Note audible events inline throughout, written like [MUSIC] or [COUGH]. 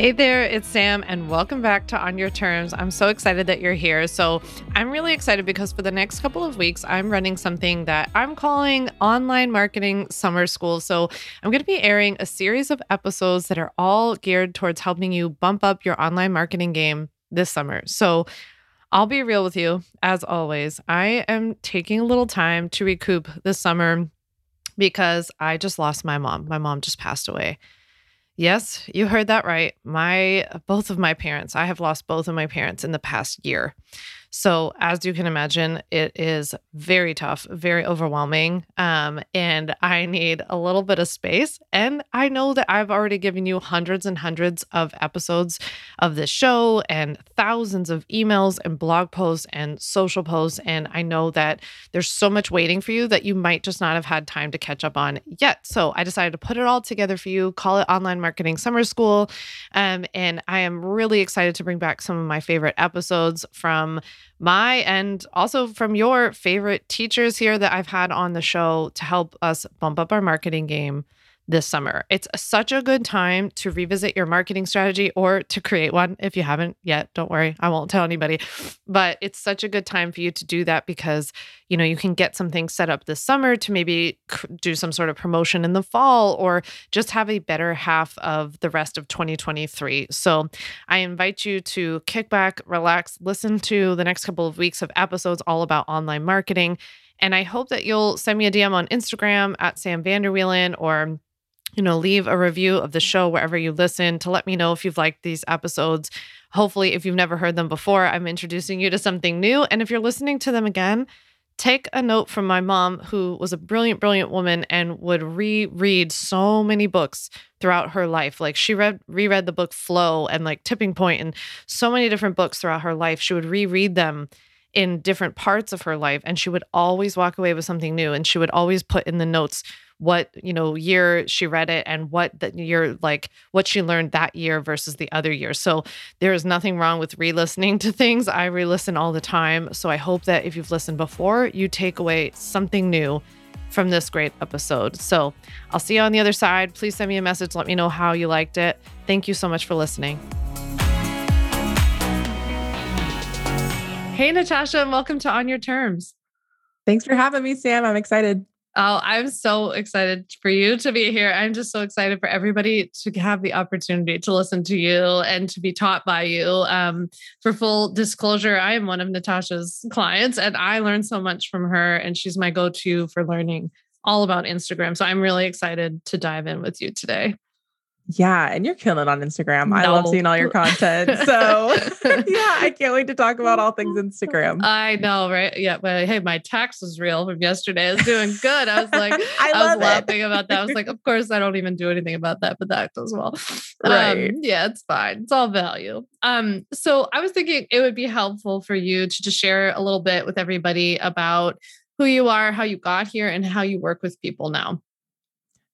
Hey there, it's Sam, and welcome back to On Your Terms. I'm so excited that you're here. So, I'm really excited because for the next couple of weeks, I'm running something that I'm calling Online Marketing Summer School. So, I'm going to be airing a series of episodes that are all geared towards helping you bump up your online marketing game this summer. So, I'll be real with you, as always. I am taking a little time to recoup this summer because I just lost my mom. My mom just passed away. Yes, you heard that right. My both of my parents, I have lost both of my parents in the past year. So, as you can imagine, it is very tough, very overwhelming. Um, and I need a little bit of space. And I know that I've already given you hundreds and hundreds of episodes of this show and thousands of emails and blog posts and social posts. And I know that there's so much waiting for you that you might just not have had time to catch up on yet. So, I decided to put it all together for you, call it Online Marketing Summer School. Um, and I am really excited to bring back some of my favorite episodes from my and also from your favorite teachers here that I've had on the show to help us bump up our marketing game this summer. It's such a good time to revisit your marketing strategy or to create one if you haven't yet. Don't worry, I won't tell anybody. But it's such a good time for you to do that because, you know, you can get something set up this summer to maybe do some sort of promotion in the fall or just have a better half of the rest of 2023. So, I invite you to kick back, relax, listen to the next couple of weeks of episodes all about online marketing. And I hope that you'll send me a DM on Instagram at Sam Vanderwielen or you know, leave a review of the show wherever you listen to let me know if you've liked these episodes. Hopefully, if you've never heard them before, I'm introducing you to something new. And if you're listening to them again, take a note from my mom, who was a brilliant, brilliant woman and would reread so many books throughout her life. Like she read reread the book Flow and like Tipping Point and so many different books throughout her life. She would reread them in different parts of her life and she would always walk away with something new and she would always put in the notes what you know year she read it and what the year like what she learned that year versus the other year. So there is nothing wrong with re-listening to things. I re-listen all the time. So i hope that if you've listened before you take away something new from this great episode. So i'll see you on the other side. Please send me a message. Let me know how you liked it. Thank you so much for listening. Hey natasha and welcome to on your terms. Thanks for having me sam. I'm excited Oh, I'm so excited for you to be here. I'm just so excited for everybody to have the opportunity to listen to you and to be taught by you. Um, for full disclosure, I am one of Natasha's clients and I learned so much from her, and she's my go to for learning all about Instagram. So I'm really excited to dive in with you today. Yeah, and you're killing it on Instagram. No. I love seeing all your content. [LAUGHS] So yeah, I can't wait to talk about all things Instagram. I know, right? Yeah, but hey, my tax was real from yesterday. I was doing good. I was like, [LAUGHS] I, I was laughing about that. I was like, of course, I don't even do anything about that, but that as well. Right. Um, yeah, it's fine. It's all value. Um, so I was thinking it would be helpful for you to just share a little bit with everybody about who you are, how you got here, and how you work with people now.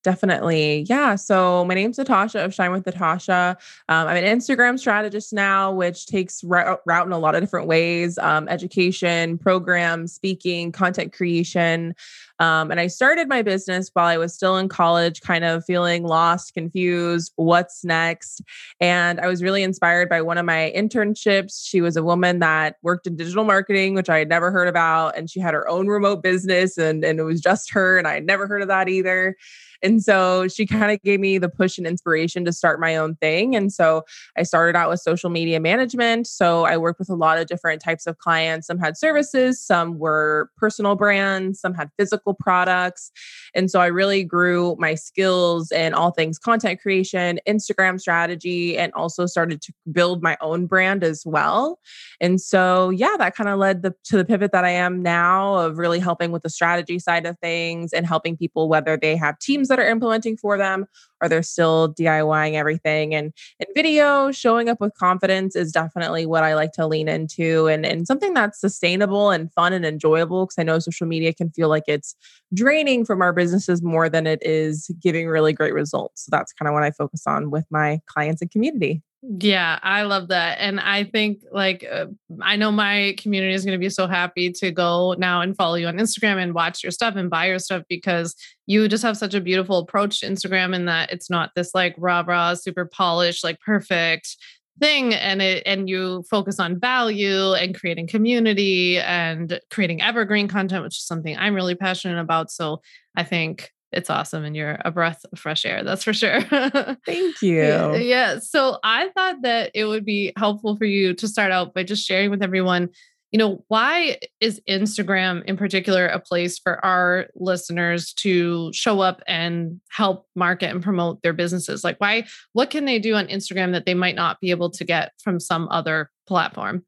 Definitely. Yeah. So my name's Natasha of Shine with Natasha. Um, I'm an Instagram strategist now, which takes route, route in a lot of different ways um, education, programs, speaking, content creation. Um, and I started my business while I was still in college, kind of feeling lost, confused, what's next. And I was really inspired by one of my internships. She was a woman that worked in digital marketing, which I had never heard about. And she had her own remote business, and, and it was just her. And I had never heard of that either. And so she kind of gave me the push and inspiration to start my own thing. And so I started out with social media management. So I worked with a lot of different types of clients. Some had services, some were personal brands, some had physical products. And so I really grew my skills in all things content creation, Instagram strategy, and also started to build my own brand as well. And so, yeah, that kind of led the, to the pivot that I am now of really helping with the strategy side of things and helping people, whether they have teams teams that are implementing for them or they're still DIYing everything. And in video, showing up with confidence is definitely what I like to lean into and, and something that's sustainable and fun and enjoyable. Cause I know social media can feel like it's draining from our businesses more than it is giving really great results. So that's kind of what I focus on with my clients and community. Yeah, I love that. And I think like uh, I know my community is going to be so happy to go now and follow you on Instagram and watch your stuff and buy your stuff because you just have such a beautiful approach to Instagram in that it's not this like rah rah super polished like perfect thing and it and you focus on value and creating community and creating evergreen content which is something I'm really passionate about so I think it's awesome and you're a breath of fresh air that's for sure. [LAUGHS] Thank you. yeah so i thought that it would be helpful for you to start out by just sharing with everyone you know why is instagram in particular a place for our listeners to show up and help market and promote their businesses? Like why what can they do on instagram that they might not be able to get from some other platform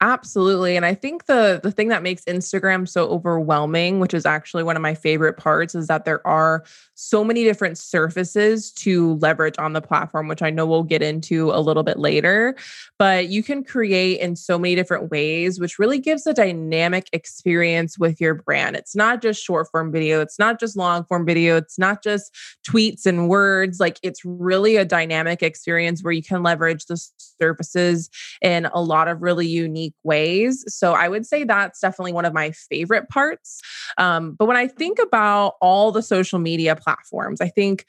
Absolutely. And I think the the thing that makes Instagram so overwhelming, which is actually one of my favorite parts, is that there are so many different surfaces to leverage on the platform, which I know we'll get into a little bit later. But you can create in so many different ways, which really gives a dynamic experience with your brand. It's not just short form video, it's not just long form video, it's not just tweets and words. Like it's really a dynamic experience where you can leverage the surfaces in a lot of really unique unique ways. So I would say that's definitely one of my favorite parts. Um, but when I think about all the social media platforms, I think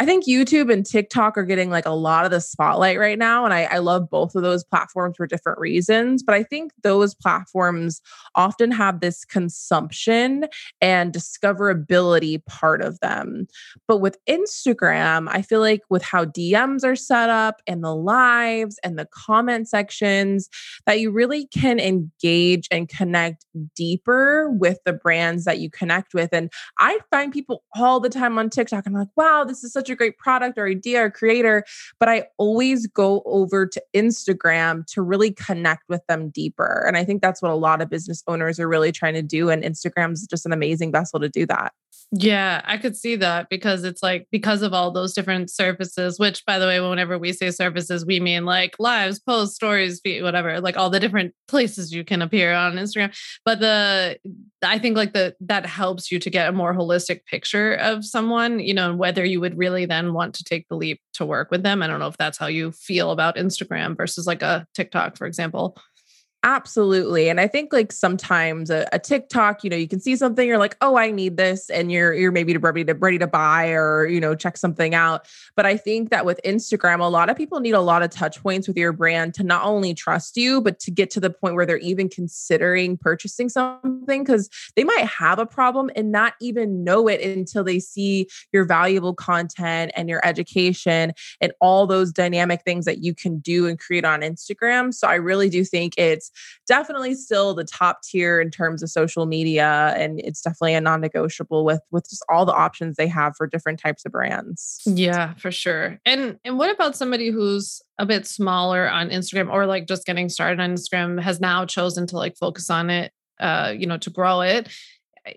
I think YouTube and TikTok are getting like a lot of the spotlight right now. And I, I, love both of those platforms for different reasons. But I think those platforms often have this consumption and discoverability part of them. But with Instagram, I feel like with how DMs are set up and the lives and the comment sections, that you really can engage and connect deeper with the brands that you connect with. And I find people all the time on TikTok. And I'm like, wow, this is such such a great product or idea or creator, but I always go over to Instagram to really connect with them deeper. And I think that's what a lot of business owners are really trying to do. And Instagram is just an amazing vessel to do that. Yeah, I could see that because it's like because of all those different services, which by the way, whenever we say services, we mean like lives, posts, stories, whatever, like all the different places you can appear on Instagram. But the I think like the that helps you to get a more holistic picture of someone, you know, whether you would really then want to take the leap to work with them. I don't know if that's how you feel about Instagram versus like a TikTok, for example. Absolutely. And I think like sometimes a, a, TikTok, you know, you can see something, you're like, oh, I need this, and you're you're maybe ready to ready to buy or you know, check something out. But I think that with Instagram, a lot of people need a lot of touch points with your brand to not only trust you, but to get to the point where they're even considering purchasing something because they might have a problem and not even know it until they see your valuable content and your education and all those dynamic things that you can do and create on Instagram. So I really do think it's definitely still the top tier in terms of social media and it's definitely a non-negotiable with with just all the options they have for different types of brands. Yeah, for sure. And and what about somebody who's a bit smaller on Instagram or like just getting started on Instagram has now chosen to like focus on it uh you know to grow it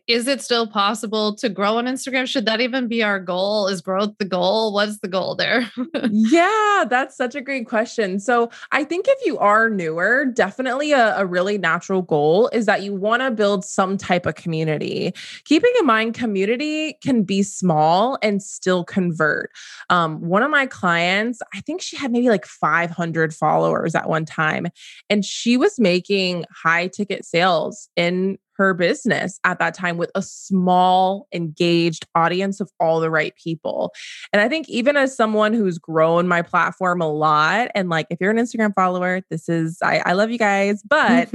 is it still possible to grow on Instagram? Should that even be our goal? Is growth the goal? What's the goal there? [LAUGHS] yeah, that's such a great question. So, I think if you are newer, definitely a, a really natural goal is that you want to build some type of community. Keeping in mind, community can be small and still convert. Um, one of my clients, I think she had maybe like 500 followers at one time, and she was making high ticket sales in her business at that time with a small, engaged audience of all the right people. And I think even as someone who's grown my platform a lot, and like if you're an Instagram follower, this is I, I love you guys, but [LAUGHS] [LAUGHS]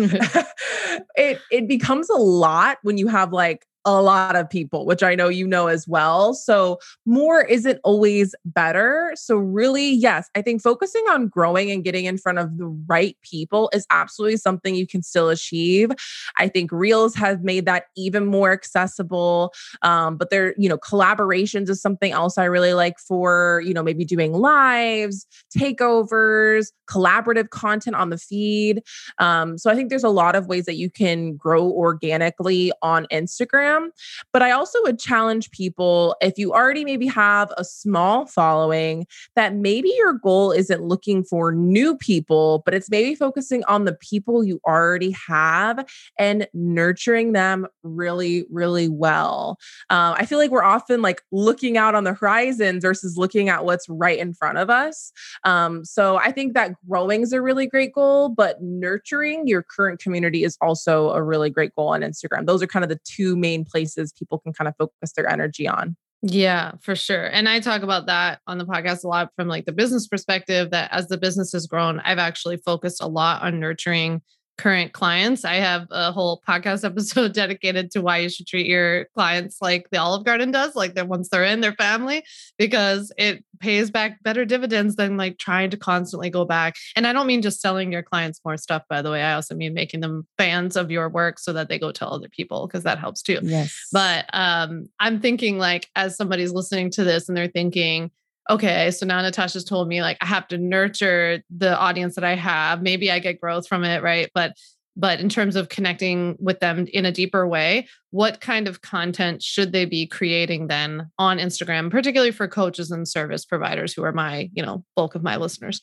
it it becomes a lot when you have like a lot of people, which I know you know as well. So, more isn't always better. So, really, yes, I think focusing on growing and getting in front of the right people is absolutely something you can still achieve. I think Reels have made that even more accessible. Um, but there, you know, collaborations is something else I really like for, you know, maybe doing lives, takeovers, collaborative content on the feed. Um, so, I think there's a lot of ways that you can grow organically on Instagram Instagram. But I also would challenge people if you already maybe have a small following, that maybe your goal isn't looking for new people, but it's maybe focusing on the people you already have and nurturing them really, really well. Uh, I feel like we're often like looking out on the horizons versus looking at what's right in front of us. Um, so I think that growing is a really great goal, but nurturing your current community is also a really great goal on Instagram. Those are kind of the two main places people can kind of focus their energy on. Yeah, for sure. And I talk about that on the podcast a lot from like the business perspective that as the business has grown, I've actually focused a lot on nurturing current clients. I have a whole podcast [LAUGHS] episode dedicated to why you should treat your clients like the Olive Garden does, like that once they're in their family, because it pays back better dividends than like trying to constantly go back. And I don't mean just selling your clients more stuff, by the way. I also mean making them fans of your work so that they go tell other people because that helps too. Yes. But um, I'm thinking like as somebody's listening to this and they're thinking, okay, so now Natasha's told me like I have to nurture the audience that I have. Maybe I get growth from it, right? But but in terms of connecting with them in a deeper way, what kind of content should they be creating then on Instagram, particularly for coaches and service providers who are my, you know, bulk of my listeners?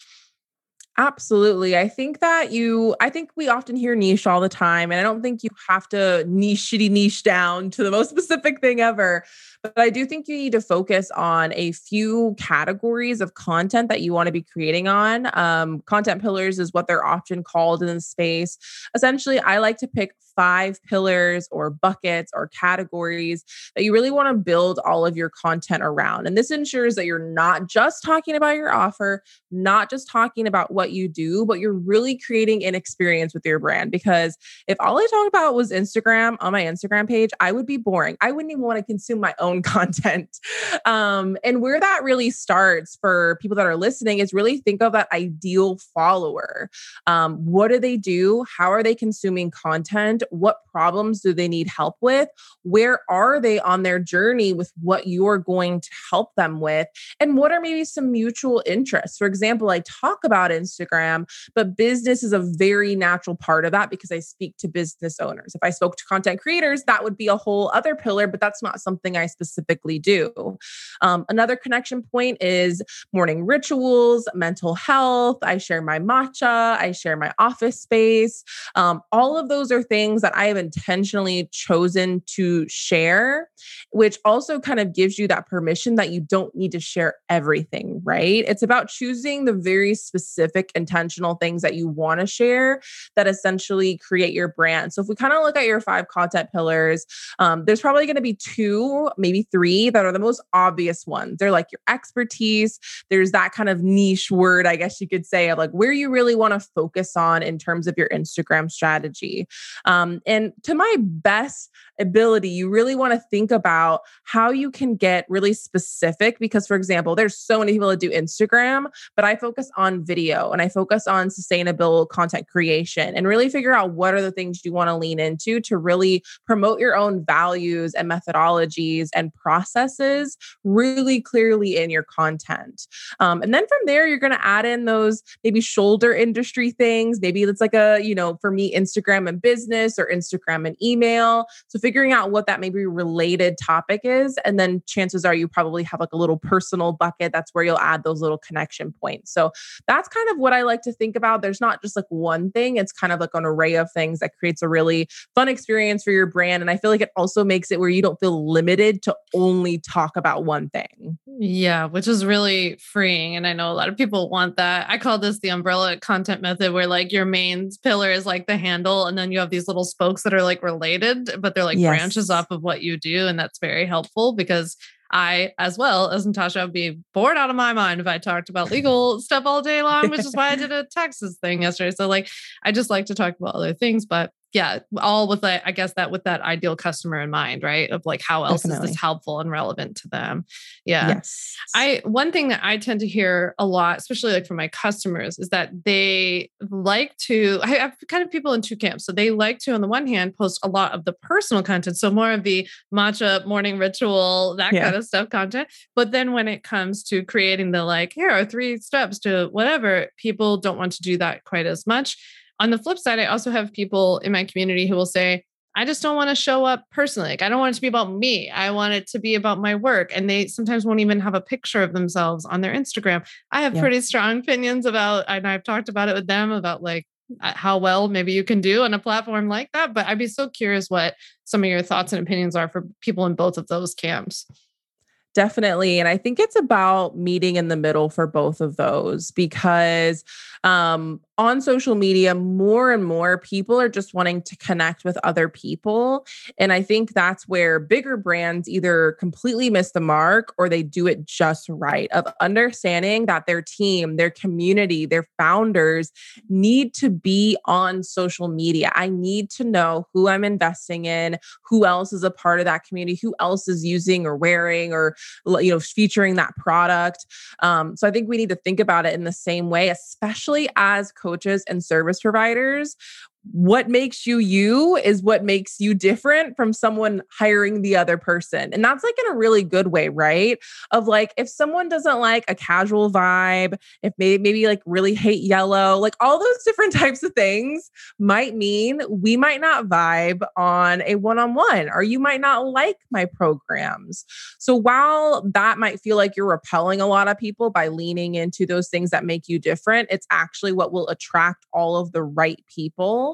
Absolutely. I think that you, I think we often hear niche all the time, and I don't think you have to niche shitty niche down to the most [LAUGHS] specific thing ever. But I do think you need to focus on a few categories of content that you want to be creating on. Um, content pillars is what they're often called in the space. Essentially, I like to pick five pillars or buckets or categories that you really want to build all of your content around. And this ensures that you're not just talking about your offer, not just talking about what you do, but you're really creating an experience with your brand. Because if all I talked about was Instagram on my Instagram page, I would be boring. I wouldn't even want to consume my own [LAUGHS] content. Um, and where that really starts for people that are listening is really think of that ideal follower. Um, what do they do? How are they consuming content? What problems do they need help with? Where are they on their journey with what you're going to help them with? And what are maybe some mutual interests? For example, I talk about Instagram, but business is a very natural part of that because I speak to business owners. If I spoke to content creators, that would be a whole other pillar, but that's not something I specifically do. Um, another connection point is morning rituals, mental health. I share my matcha, I share my office space. Um, all of those are things things that I have intentionally chosen to share, which also kind of gives you that permission that you don't need to share everything, right? It's about choosing the very specific, intentional things that you want to share that essentially create your brand. So if we kind of look at your five content pillars, um, there's probably going to be two, maybe three that are the most obvious ones. They're like your expertise. There's that kind of niche word, I guess you could say, of like where you really want to focus on in terms of your Instagram strategy. Um, um, and to my best ability, you really want to think about how you can get really specific. Because, for example, there's so many people that do Instagram, but I focus on video and I focus on sustainable content creation and really figure out what are the things you want to lean into to really promote your own values and methodologies and processes really clearly in your content. Um, and then from there, you're going to add in those maybe shoulder industry things. Maybe it's like a, you know, for me, Instagram and business or Instagram and email. So figuring out what that maybe related topic is. And then chances are you probably have like a little personal bucket. That's where you'll add those little connection points. So that's kind of what I like to think about. There's not just like one thing, it's kind of like an array of things that creates a really fun experience for your brand. And I feel like it also makes it where you don't feel limited to only talk about one thing. Yeah, which is really freeing. And I know a lot of people want that. I call this the umbrella content method, where like your main pillar is like the handle, and then you have these little spokes that are like related, but they're like yes. branches off of what you do. And that's very helpful because I, as well as Natasha, would be bored out of my mind if I talked about legal [LAUGHS] stuff all day long, which is why I did a [LAUGHS] taxes thing yesterday. So, like, I just like to talk about other things, but yeah, all with like, I guess that with that ideal customer in mind, right? Of like, how else Definitely. is this helpful and relevant to them? Yeah. Yes. I, one thing that I tend to hear a lot, especially like from my customers, is that they like to, I have kind of people in two camps. So they like to, on the one hand, post a lot of the personal content. So more of the matcha morning ritual, that yeah. kind of stuff content. But then when it comes to creating the like, here are three steps to whatever, people don't want to do that quite as much on the flip side, I also have people in my community who will say, I just don't want to show up personally. Like I don't want it to be about me. I want it to be about my work. And they sometimes won't even have a picture of themselves on their Instagram. I have yeah. pretty strong opinions about, and I've talked about it with them about like uh, how well maybe you can do on a platform like that. But I'd be so curious what some of your thoughts and opinions are for people in both of those camps. Definitely. And I think it's about meeting in the middle for both of those because um, on social media, more and more people are just wanting to connect with other people. And I think that's where bigger brands either completely miss the mark or they do it just right of understanding that their team, their community, their founders need to be on social media. I need to know who I'm investing in, who else is a part of that community, who else is using or wearing or you know featuring that product. Um, so I think we need to think about it in the same way, especially as coaches and service providers what makes you you is what makes you different from someone hiring the other person. And that's like in a really good way, right? Of like if someone doesn't like a casual vibe, if maybe maybe like really hate yellow, like all those [LAUGHS] different types of things might mean we might not vibe on a one-on-one or you might not like my programs. So while that might feel like you're repelling a lot of people by leaning into those things that make you different, it's actually what will attract all of the right people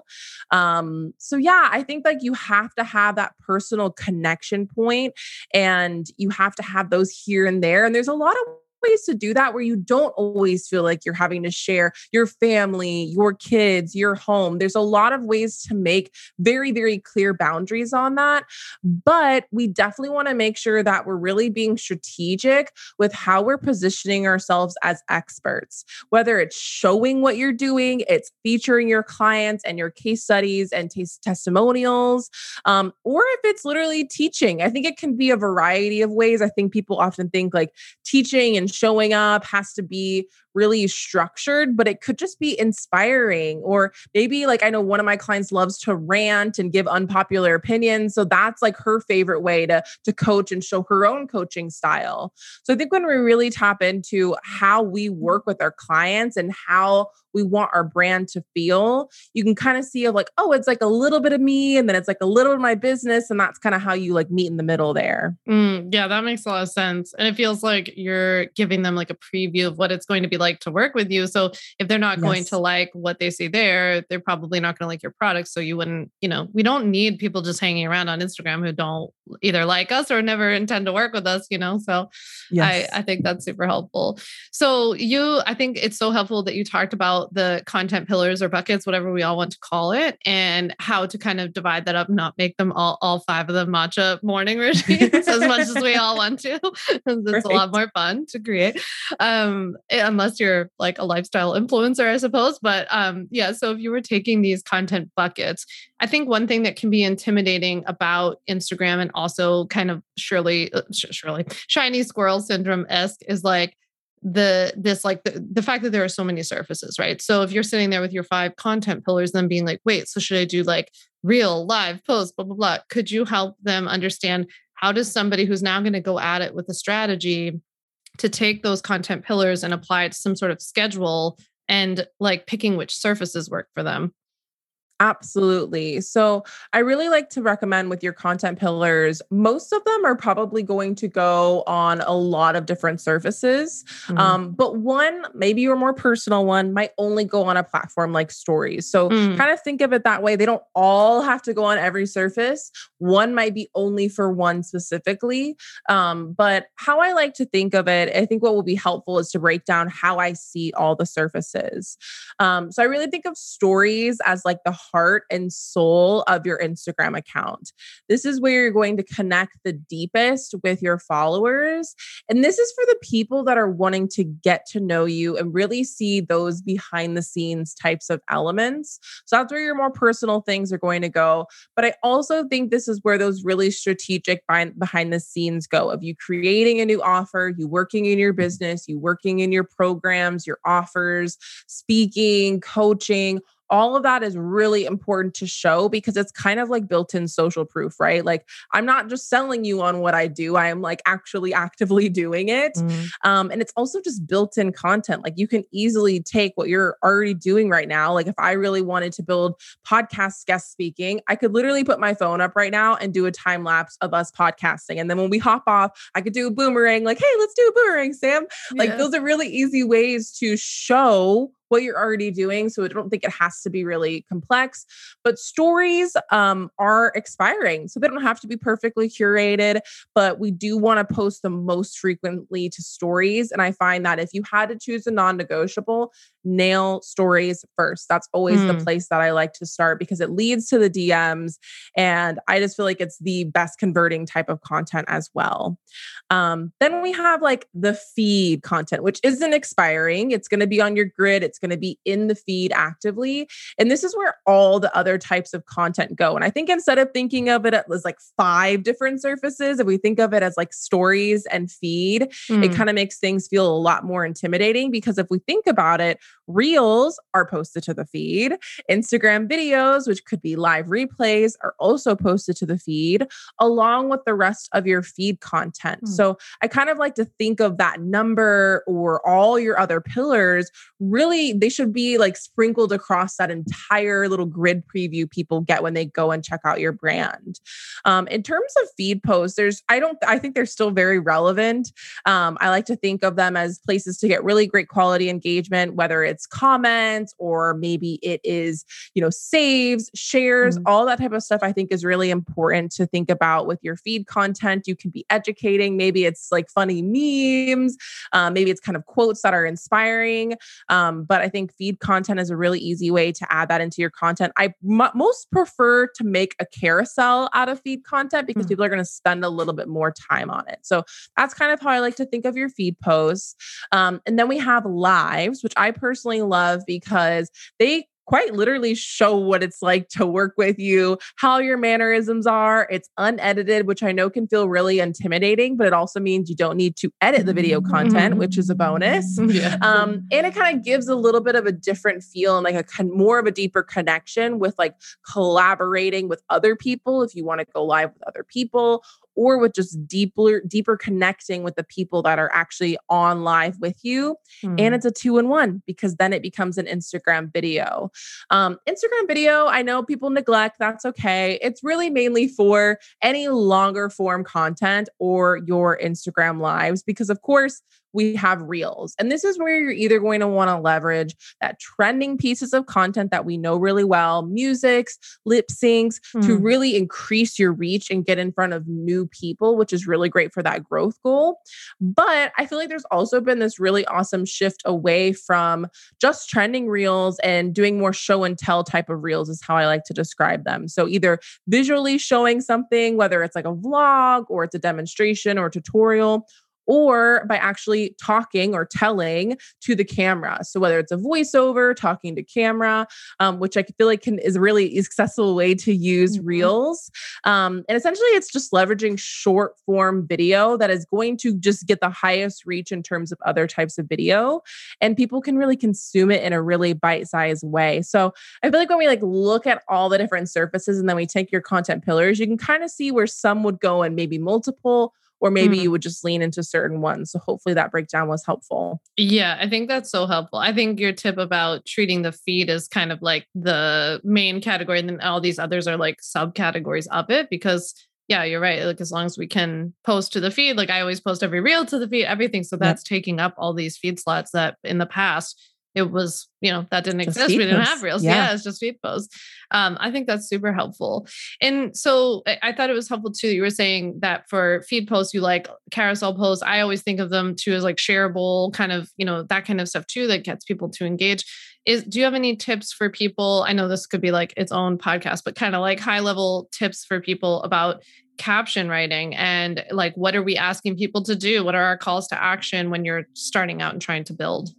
um, so yeah, I think like you have to have that personal connection point and you have to have those here and there. And there's a lot of ways to do that where you don't always feel like you're having to share your family, your kids, your home. There's a lot of ways to make very, very clear boundaries on that. But we definitely want to make sure that we're really being strategic with how we're positioning ourselves as experts, whether it's showing what you're doing, it's featuring your clients and your case studies and t- testimonials, um, or if it's literally teaching. I think it can be a variety of ways. I think people often think like teaching and showing up has to be really structured, but it could just be inspiring. Or maybe like I know one of my clients loves to rant and give unpopular opinions. So that's like her favorite way to, to coach and show her own coaching style. So I think when we really tap into how we work with our clients and how we want our brand to feel, you can kind of see of like, oh, it's like a little bit of me and then it's like a little of my business. And that's kind of how you like meet in the middle there. Mm, yeah, that makes a lot of sense. And it feels like you're giving them like a preview of what it's going to be like to work with you. So if they're not yes. going to like what they see there, they're probably not going to like your product. So you wouldn't, you know, we don't need people just hanging around on Instagram who don't either like us or never intend to work with us, you know? So yes. I, I think that's super helpful. So you, I think it's so helpful that you talked about the content pillars or buckets, whatever we all want to call it, and how to kind of divide that up, not make them all, all five of them matcha morning [LAUGHS] routines as much as we all want to. it's right. a lot more fun to create. Um, unless unless you're like a lifestyle influencer, I suppose. But um, yeah, so if you were taking these content buckets, I think one thing that can be intimidating about Instagram and also kind of surely, uh, surely shiny squirrel syndrome esque is like the this like the, the fact that there are so many surfaces right so if you're sitting there with your five content pillars then being like wait so should i do like reel live post blah blah blah could you help them understand how does somebody who's now going to go at it with a strategy to take those content pillars and apply it to some sort of schedule and like picking which surfaces work for them. Absolutely. So, I really like to recommend with your content pillars, most of them are probably going to go on a lot of different surfaces. Mm. Um, but one, maybe your more personal one, might only go on a platform like stories. So, mm. kind of think of it that way. They don't all have to go on every surface. One might be only for one specifically. Um, but how I like to think of it, I think what will be helpful is to break down how I see all the surfaces. Um, so, I really think of stories as like the heart and soul of your Instagram account. This is where you're going to connect the deepest with your followers. And this is for the people that are wanting to get to know you and really see those behind the scenes types of elements. So that's where your more personal things are going to go. But I also think this is where those really strategic behind the scenes go of you creating a new offer, you working in your business, you working in your programs, your offers, speaking, coaching all of that is really important to show because it's kind of like built in social proof, right? Like I'm not just selling you on what I do, I am like actually actively [LAUGHS] doing it. Mm-hmm. Um, and it's also just built in content. Like you can easily take what you're already doing right now. Like if I really wanted to build podcast guest speaking, I could literally put my phone up right now and do a time lapse of us podcasting. And then when we hop off, I could do a boomerang, like, hey, let's do a boomerang, Sam. Like yeah. those are really easy ways to show what you're already doing. So I don't think it has to be really complex. But stories um, are expiring. So they don't have to be perfectly curated, but we do want to post them most frequently to stories. And I find that if you had to choose a non negotiable, nail stories first. That's always mm. the place that I like to start because it leads to the DMs. And I just feel like it's the best converting type of content as well. Um, then we have like the feed content, which isn't expiring. It's going to be on your grid, it's going to be in the feed actively. And this is where all the other types of content go. And I think instead of thinking of it as like five different surfaces, if we think of it as like stories and feed, mm. it kind of makes things feel a lot more intimidating because if we think about it, Reels are posted to the feed. Instagram videos, which could be live replays, are also posted to the feed, along with the rest of your feed content. Mm. So I kind of like to think of that number or all your other pillars. Really, they should be like sprinkled across that entire little grid preview people get when they go and check out your brand. Um, in terms of feed posts, there's, I don't, I think they're still very relevant. Um, I like to think of them as places to get really great quality engagement, whether it's it's comments or maybe it is, you know, saves, shares, mm-hmm. all that type of stuff I think is really important to think about with your feed content. You can be educating, maybe it's like funny memes, um, maybe it's kind of quotes that are inspiring. Um, but I think feed content is a really easy way to add that into your content. I m- most prefer to make a carousel out of feed content because mm-hmm. people are going to spend a little bit more time on it. So that's kind of how I like to think of your feed posts. Um, and then we have lives, which I personally personally love because they quite literally show what it's like to work with you, how your mannerisms are. It's unedited, which I know can feel really intimidating, but it also means you don't need to edit the video content, which is a bonus. [LAUGHS] Yeah. Um, and it kind of gives a little bit of a different feel and like a con- more of a deeper connection with like collaborating with other people if you want to go live with other people or with just deeper deeper connecting with the people that are actually on live with you mm. and it's a two in one because then it becomes an instagram video um, instagram video i know people neglect that's okay it's really mainly for any longer form content or your instagram lives because of course we have reels. And this is where you're either going to want to leverage that trending pieces of content that we know really well, musics, lip syncs, mm. to hmm. really increase your reach and get in front of new people, which is really great for that growth goal. But I feel like there's also been this really awesome shift away from just trending reels and doing more show and tell type of reels, is how I like to describe them. So either visually showing something, whether it's like a vlog or it's a demonstration or a tutorial, or by actually talking or telling to the camera. So whether it's a voiceover, talking to camera, um, which I feel like can is a really accessible way to use mm-hmm. reels. Um, and essentially, it's just leveraging short form video that is going to just get the highest reach in terms of other types of video, and people can really consume it in a really bite sized way. So I feel like when we like look at all the different surfaces and then we take your content pillars, you can kind of see where some would go in maybe multiple or maybe mm. you would just lean into certain ones. So hopefully that breakdown was helpful. Yeah, I think that's so helpful. I think your tip about treating the feed as kind of like the main category and then all these others are like subcategories of it because yeah, you're right. Like as long as we can post to the feed, like I always post every reel to the feed, everything. So that's yep. taking up all these feed slots that in the past it was you know that didn't just exist we didn't have reels. yeah. yeah. it's just feed posts um, i think that's super helpful. And so I, I, thought it was helpful too you were saying that for feed posts you like carousel posts. I always think of them too as like shareable kind of you know that kind of stuff too that gets people to engage. Is do you have any tips for people? I know this could be like its own podcast but kind of like high level tips for people about caption writing and like what are we asking people to do? What are our calls to action when you're starting out and trying to build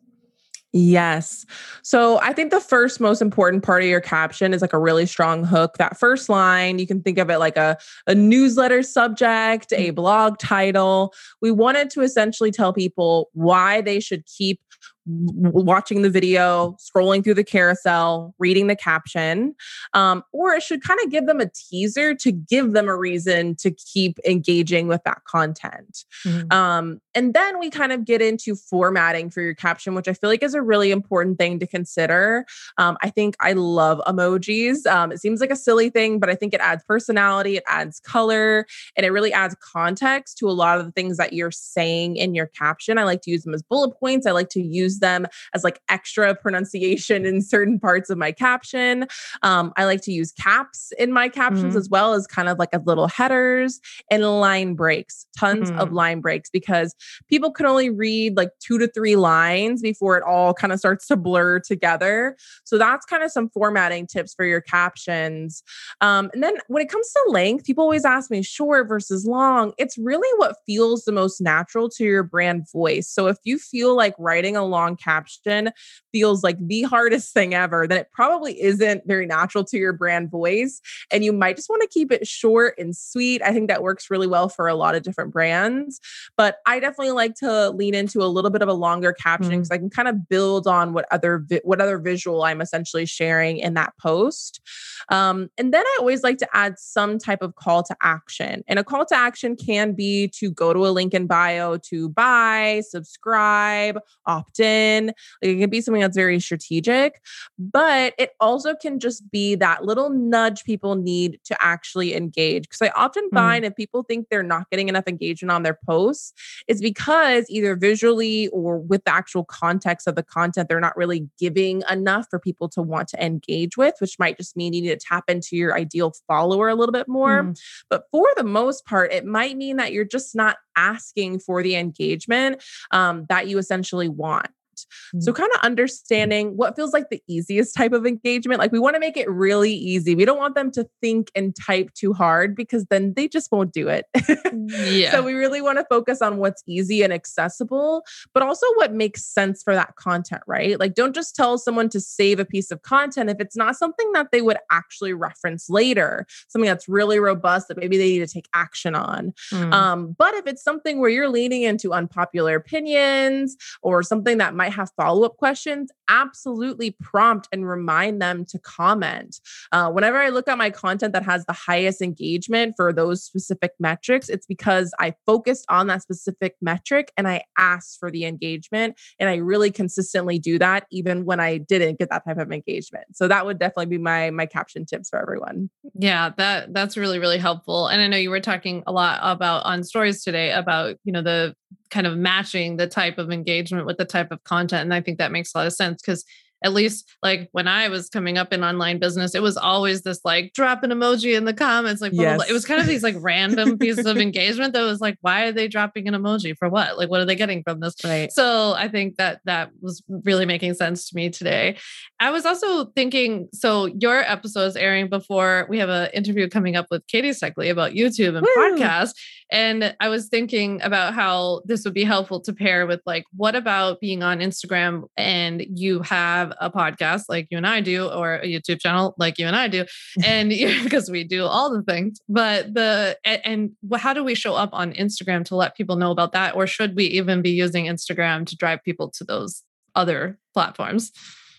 Yes. So I think the first most important part of your caption is like a really strong hook. That first line, you can think of it like a, a newsletter subject, a mm. blog title. We wanted to essentially tell people why they should keep watching the video, scrolling through the carousel, reading the caption, um, or it should kind of give them a teaser to give them a reason to keep engaging with that content. Mm-hmm. Um, and then we kind of get into formatting for your caption, which I feel like is a really important thing to consider. Um, I think I love emojis. Um, it seems like a silly thing, but I think it adds personality, it adds color, and it really adds context to a lot of the things that you're saying in your caption. I like to use them as bullet points. I like to use them as like extra pronunciation in certain parts of my caption. Um, I like to use caps in my captions mm-hmm. as well as kind of like a little headers and line breaks, tons mm-hmm. of line breaks because people can only read like two to three lines before it all kind of starts to blur together. So that's kind of some formatting tips for your captions. Um, and then when it comes to length, people always ask me short versus long. It's really what feels the most natural to your brand voice. So if you feel like writing a long caption feels like the hardest thing ever, then it probably isn't very natural to your brand voice. And you might just want to keep it short and sweet. I think that works really well for a lot of different brands. But I definitely like to lean into a little bit of a longer caption because mm. I can kind of build on what other vi- what other visual I'm essentially sharing in that post. Um, and then I always like to add some type of call to action. And a call to action can be to go to a link in bio to buy, subscribe, opt in. Like it can be something that's very strategic, but it also can just be that little nudge people need to actually engage. Because I often mm. find if people think they're not getting enough engagement on their posts, it's because either visually or with the actual context of the content, they're not really giving enough for people to want to engage with, which might just mean you need to tap into your ideal follower a little bit more. Mm. But for the most part, it might mean that you're just not asking for the engagement um, that you essentially want. So, mm-hmm. kind of understanding what feels like the easiest type of engagement. Like, we want to make it really easy. We don't want them to think and type too hard because then they just won't do it. [LAUGHS] yeah. So, we really want to focus on what's easy and accessible, but also what makes sense for that content, right? Like, don't just tell someone to save a piece of content if it's not something that they would actually reference later, something that's really robust that maybe they need to take action on. Mm. Um, but if it's something where you're leaning into unpopular opinions or something that might might have follow up questions, absolutely prompt and remind them to comment. Uh, whenever I look at my content that has the highest engagement for those specific metrics, it's because I focused on that specific metric and I asked for the engagement. And I really consistently do that even when I didn't get that type of engagement. So that would definitely be my my caption tips for everyone. Yeah, that that's really really helpful. And I know you were talking a lot about on stories today about, you know, the kind of matching the type of engagement with the type of content. And I think that makes a lot of sense because at least like when I was coming up in online business, it was always this like drop an emoji in the comments. Like yes. it was kind of these like random [LAUGHS] pieces of engagement that was like, why are they dropping an emoji for what? Like, what are they getting from this? Right. So I think that that was really making sense to me today. I was also thinking, so your episode is airing before we have an interview coming up with Katie Steckly about YouTube and Woo! podcast. And I was thinking about how this would be helpful to pair with like, what about being on Instagram and you have a podcast like you and I do, or a YouTube channel like you and I do, [LAUGHS] and because [LAUGHS] we do all the things. But the and how do we show up on Instagram to let people know about that, or should we even be using Instagram to drive people to those other platforms?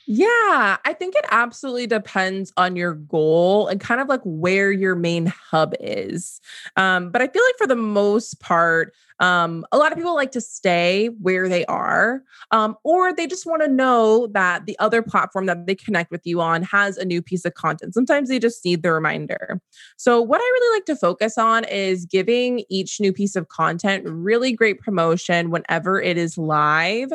Yeah, I think it absolutely depends on your goal and kind of like where your main hub is. Um, but I feel like for the most part, um, a lot of people like to stay where they are, um, or they just want to know that the other platform that they connect with you on has a new piece of content. Sometimes they just need the reminder. So, what I really like to focus on is giving each new piece of content really great promotion whenever it is live.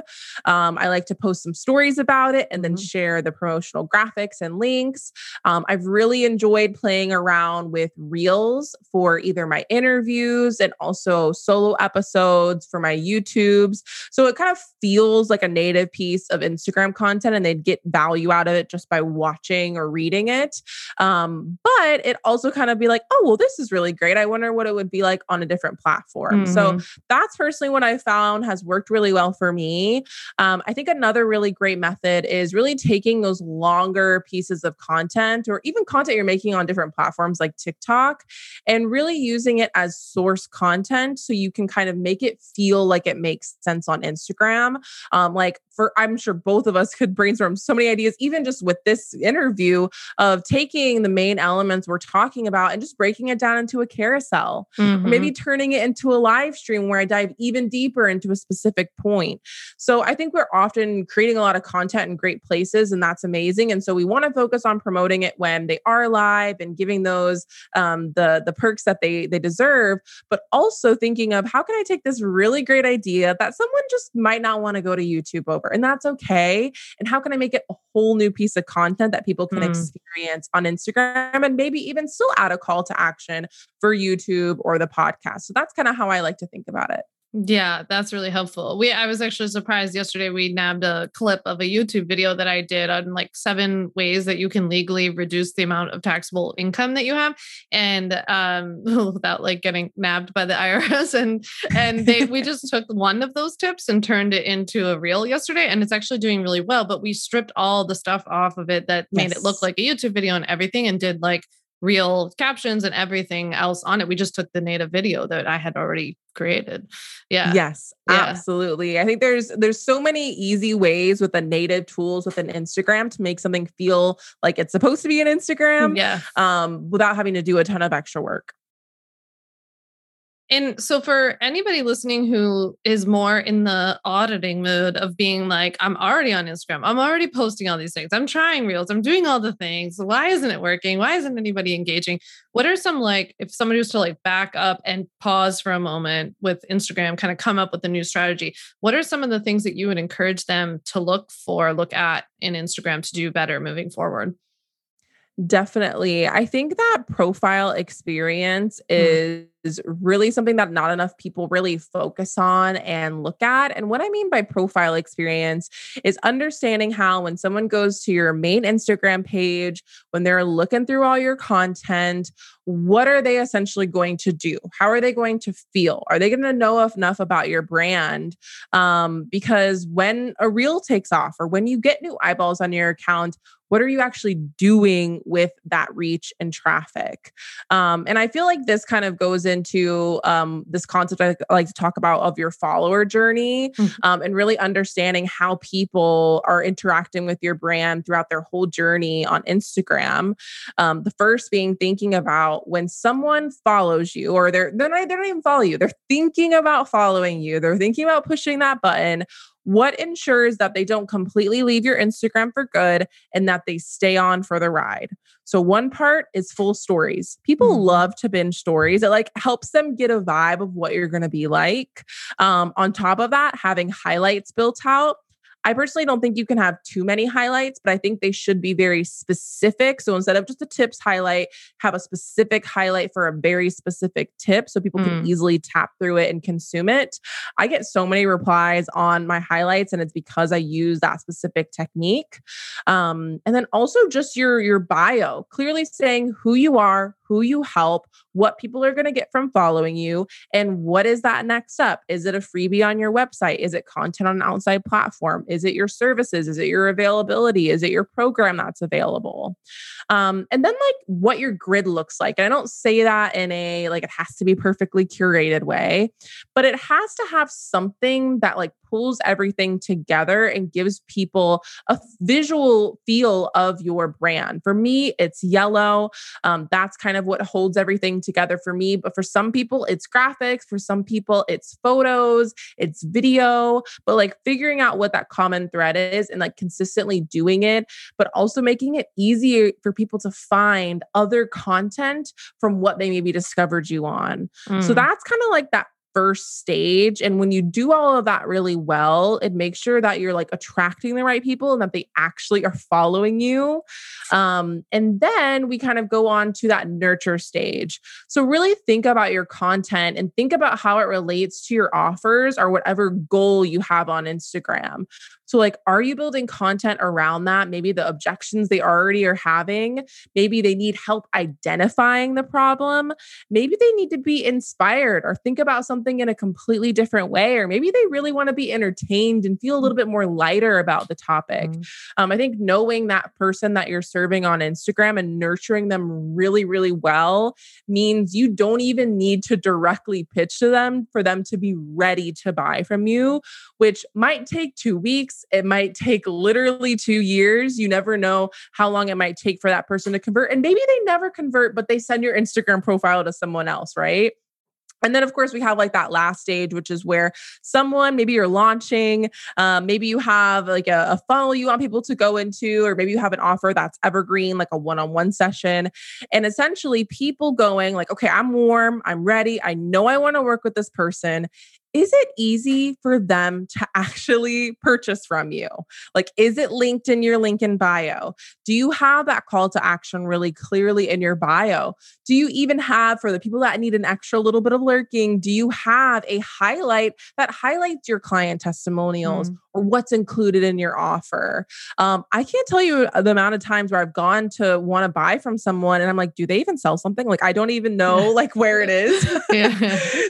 Um, I like to post some stories about it and then. Share the promotional graphics and links. Um, I've really enjoyed playing around with reels for either my interviews and also solo episodes for my YouTubes. So it kind of feels like a native piece of Instagram content and they'd get value out of it just by watching or reading it. Um, but it also kind of be like, oh, well, this is really great. I wonder what it would be like on a different platform. Mm-hmm. So that's personally what I found has worked really well for me. Um, I think another really great method is really really taking those longer pieces of content or even content you're making on different platforms like TikTok and really using it as source content so you can kind of make it feel like it makes sense on Instagram. Um, like for I'm sure both of us [LAUGHS] could brainstorm so many ideas, even just with this interview of taking the main elements we're talking about and just breaking it down into a carousel, mm-hmm. or maybe turning it into a live stream where I dive even deeper into a specific point. So I think we're often creating a lot of content in great places, and that's amazing. And so we want to focus on promoting it when they are live and giving those um, the the perks that they they deserve, but also thinking of how can I take this really great idea that someone just might not want to go to YouTube over over. And that's okay. And how can I make it a whole new piece of content that people can mm. experience on Instagram and maybe even still add a call to action for YouTube or the podcast? So that's kind of how I like to think about it. Yeah, that's really helpful. We I was actually surprised yesterday we nabbed a clip of a YouTube video that I did on like seven ways that you can legally reduce the amount of taxable income that you have and um [LAUGHS] without like getting nabbed by the [LAUGHS] IRS and and they we just took one of those tips and turned it into a reel yesterday and it's actually doing really well but we stripped all the stuff off of it that yes. made it look like a YouTube video and everything and did like reel captions and everything else on it. We just took the native video that I had already created. Yeah. Yes, yeah. absolutely. I think there's there's so many easy ways with the native tools within Instagram to make something feel like it's supposed to be an Instagram. Yeah. Um, without having to do a ton of extra work. And so, for anybody listening who is more in the auditing mood of being like, I'm already on Instagram, I'm already posting all these things, I'm trying reels, I'm doing all the things. Why isn't it working? Why isn't anybody engaging? What are some like, if somebody was to like back up and pause for a moment with Instagram, kind of come up with a new strategy, what are some of the things that you would encourage them to look for, look at in Instagram to do better moving forward? Definitely. I think that profile experience mm. is is really something that not enough people really focus on and look at. And what I mean by profile experience is understanding how when someone goes to your main Instagram page, when they're looking through all your content, what are they essentially going to do? How are they going to feel? Are they going to know enough about your brand? Um, because when a reel takes off or when you get new eyeballs on your account, what are you actually doing with that reach and traffic? Um, and I feel like this kind of goes into um, this concept I like to talk about of your follower journey mm-hmm. um, and really understanding how people are interacting with your brand throughout their whole journey on Instagram. Um, the first being thinking about when someone follows you or they're they're not, they don't even follow you, they're thinking about following you, they're thinking about pushing that button what ensures that they don't completely leave your Instagram for good and that they stay on for the ride? So, one part is full stories. People mm-hmm. love to binge stories. It like helps them get a vibe of what you're going to be like. Um, on top of that, having highlights built out I personally don't think you can have too many highlights, but I think they should be very specific. So instead of just a tips highlight, have a specific highlight for a very specific tip so people mm. can easily tap through it and consume it. I get so many replies on my highlights, and it's because I use that specific technique. Um, and then also just your your bio, clearly saying who you are, who you help, what people are going to get from following you, and what is that next step? Is it a freebie on your website? Is it content on an outside platform? Is it your services? Is it your availability? Is it your program that's available? Um, and then like what your grid looks like. And I don't say that in a like it has to be perfectly curated way, but it has to have something that like pulls everything together and gives people a visual feel of your brand. For me, it's yellow. Um, that's kind of what holds everything together for me. But for some people, it's graphics. For some people, it's photos, it's video. But like figuring out what that common thread is and like consistently doing it, but also making it easier for people to find other content from what they maybe discovered you on. Mm. So that's kind of like that first stage. And when you do all of that really well, it makes sure that you're like attracting the right people and that they actually are following you. Um, and then we kind of go on to that nurture stage. So really think about your content and think about how it relates to your offers or whatever goal you have on Instagram. So, like, are you building content around that? Maybe the objections they already are having. Maybe they need help identifying the problem. Maybe they need to be inspired or think about something in a completely different way. Or maybe they really want to be entertained and feel a little bit more lighter about the topic. Mm-hmm. Um, I think knowing that person that you're serving on Instagram and nurturing them really, really well means you don't even need to directly pitch to them for them to be ready to buy from you, which might take two weeks. It might take literally two years. You never know how long it might take for that person to convert. And maybe they never convert, but they send your Instagram profile to someone else, right? And then, of course, we have like that last stage, which is where someone, maybe you're launching, um, maybe you have like a, a, funnel you want people to go into, or maybe you have an offer that's evergreen, like a one on one session. And essentially, people going like, okay, I'm warm, I'm ready, I know I want to work with this person is it easy for them to actually purchase from you? Like, is it linked in your link in bio? Do you have that call to action really clearly in your bio? Do you even have, for the people that need an extra little bit of lurking, do you have a highlight that highlights your client testimonials mm. or what's included in your offer? Um, I can't tell you the amount of times where I've gone to want to buy from someone and I'm like, do they even sell something? Like, I don't even know [LAUGHS] like where it is.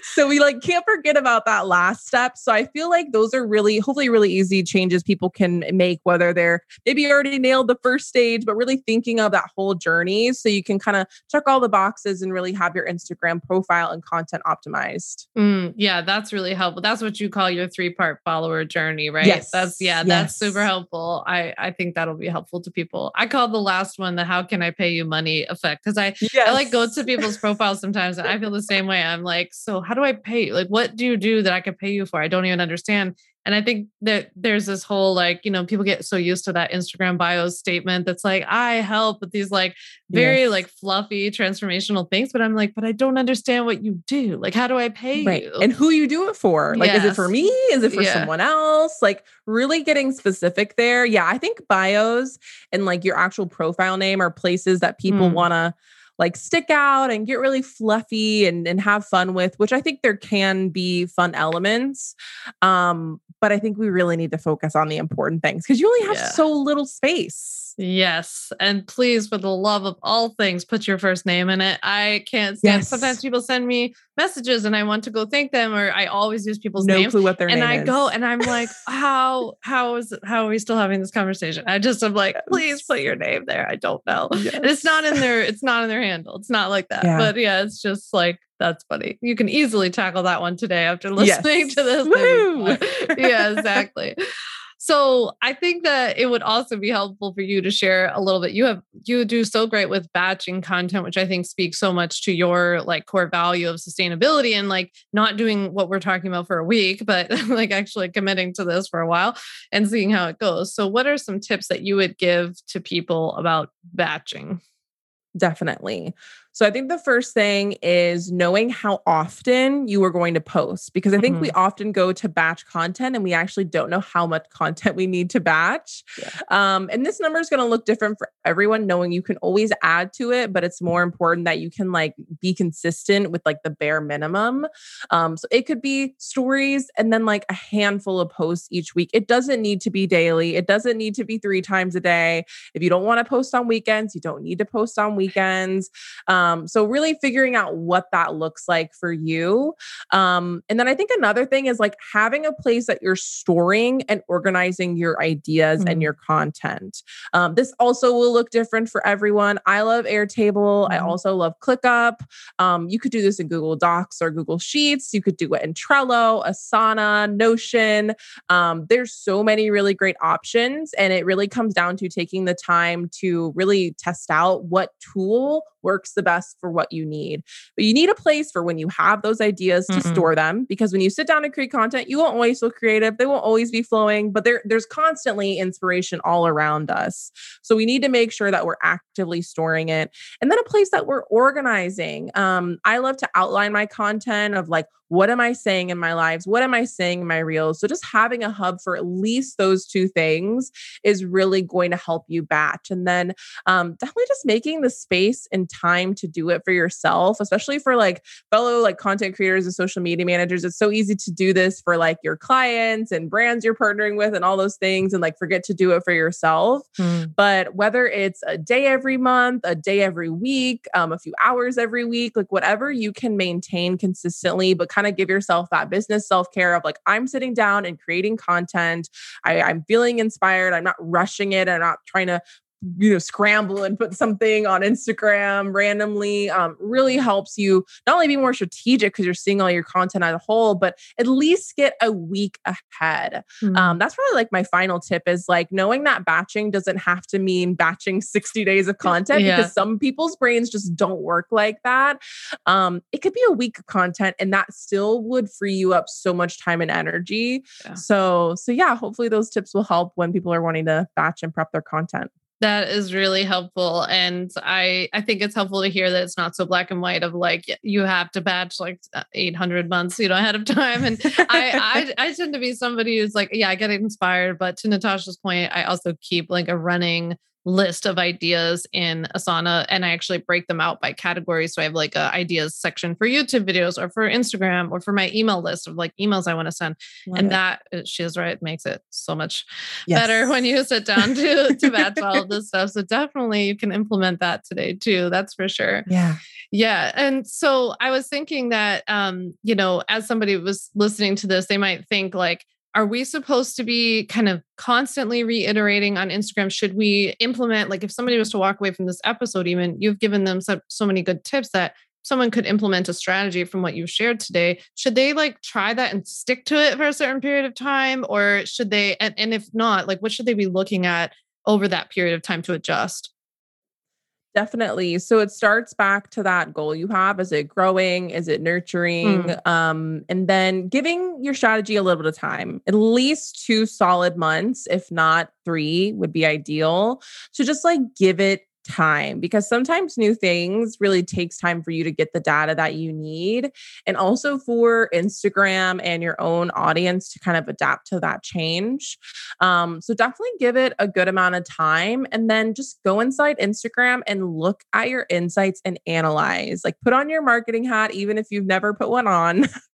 [LAUGHS] so we like can't forget about that that last step. So I feel like those are really, hopefully, really easy changes people can make, whether they're maybe already nailed the first stage, but really thinking of that whole journey. So you can kind of check all the boxes and really have your Instagram profile and content optimized. Mm, yeah, that's really helpful. That's what you call your three part follower journey, right? Yes. That's, yeah, yes. that's super helpful. I, I think that'll be helpful to people. I call the last one the how can I pay you money effect because I, yes. I like go to people's profiles sometimes and I feel the same way. I'm like, so how do I pay? Like, what do you do that I could pay you for? I don't even understand. And I think that there's this whole like, you know, people get so used to that Instagram bio statement that's like, I help with these like very yes. like fluffy transformational things. But I'm like, but I don't understand what you do. Like, how do I pay right. you? And who you do it for? Like, yes. is it for me? Is it for yeah. someone else? Like, really getting specific there. Yeah. I think bios and like your actual profile name are places that people mm. want to like stick out and get really fluffy and, and have fun with, which I think there can be fun elements. Um, but I think we really need to focus on the important things because you only have yeah. so little space. Yes. And please, for the love of all things, put your first name in it. I can't stand yes. sometimes people send me messages and I want to go thank them, or I always use people's no names. clue what their and name I is. go and I'm like, [LAUGHS] how how is it, how are we still having this conversation? I just am like, please put your name there. I don't know. Yes. And it's not in their it's not in their handle. It's not like that. Yeah. But yeah, it's just like that's funny. You can easily tackle that one today after [LAUGHS] listening yes. to this. [LAUGHS] yeah, exactly. So I think that it would also be helpful for you to share a little bit. You have you do so great with batching content, which I think speaks so much to your like core value of sustainability and like not doing what we're talking about for a week, but [LAUGHS] like actually committing to this for a while and seeing how it goes. So what are some tips that you would give to people about batching? Definitely. So I think the first thing is knowing how often you are going to post because I think mm-hmm. we often go to batch content and we actually don't know how much content we need to batch. Yeah. Um, and this number is going to look different for everyone, knowing you can always add to it, but it's more important that you can like be consistent with like the bare minimum. Um, so it could be stories and then like a handful of posts each week. It doesn't need to be daily. It doesn't need to be three times a day. If you don't want to post on weekends, you don't need to post on weekends. Um, um, so really figuring out what that looks like for you. Um, and then I think another thing is like having a place that you're storing and organizing your ideas mm-hmm. and your content. Um, this also will look different for everyone. I love Airtable. Mm-hmm. I also love ClickUp. Um, you could do this in Google Docs or Google Sheets. You could do it in Trello, Asana, Notion. Um, there's so many really great options, and it really comes down to taking the time to really test out what tool works the best for what you need. But you need a place for when you have those ideas to mm-hmm. store them because when you sit down and create content, you won't always feel creative. They won't always be flowing, but there, there's constantly inspiration all around us. So we need to make sure that we're actively storing it. And then a place that we're organizing. Um, I love to outline my content of like, what am I saying in my lives? What am I saying in my reels? So just having a hub for at least those two things is really going to help you batch. And then um, definitely just making the space and time to do it for yourself, especially for like fellow like content creators and social media managers. It's so easy to do this for like your clients and brands you're partnering with and all those things and like forget to do it for yourself. Mm. But whether it's a day every month, a day every week, um, a few hours every week, like whatever you can maintain consistently, but kind of give yourself that business self care of like, I'm sitting down and creating content. I, I'm feeling inspired. I'm not rushing it. I'm not trying to you know scramble and put something on instagram randomly um, really helps you not only be more strategic because you're seeing all your content as a whole but at least get a week ahead mm-hmm. um, that's really like my final tip is like knowing that batching doesn't have to mean batching 60 days of content yeah. because some people's brains just don't work like that um, it could be a week of content and that still would free you up so much time and energy yeah. so so yeah hopefully those tips will help when people are wanting to batch and prep their content that is really helpful. And I, I think it's helpful to hear that it's not so black and white of like, you have to batch like uh, 800 months, you know, ahead of time. And I, I, [LAUGHS] I tend to be somebody who's like, yeah, I get inspired. But to Natasha's point, I also keep like a running list of ideas in Asana and I actually break them out by category. So I have like a ideas section for YouTube videos or for Instagram or for my email list of like emails I want to send. Love and it. that uh, she is right, makes it so much yes. better when you sit down to to batch all of [LAUGHS] this stuff. So definitely you can implement that today too. That's for sure. Yeah. Yeah. And so I was thinking that um, you know, as somebody was listening to this, they might think like, are we supposed to be kind of constantly reiterating on Instagram? Should we implement, like, if somebody was to walk away from this episode, even you've given them so, so many good tips that someone could implement a strategy from what you've shared today should they like try that and stick to it for a certain period of time or should they and, and if not like what should they be looking at over that period of time to adjust Definitely. So it starts back to that goal you have. Is it growing? Is it nurturing? Mm. Um, and then giving your strategy a little bit of time, at least two solid months, if not three, would be ideal. So just like give it time because sometimes new things really takes time for you to get the data that you need and also for instagram and your own audience to kind of adapt to that change. Um, so definitely give it a good amount of time and then just go inside instagram and look at your insights and analyze. Like put on your marketing hat even if you've never put one on [LAUGHS]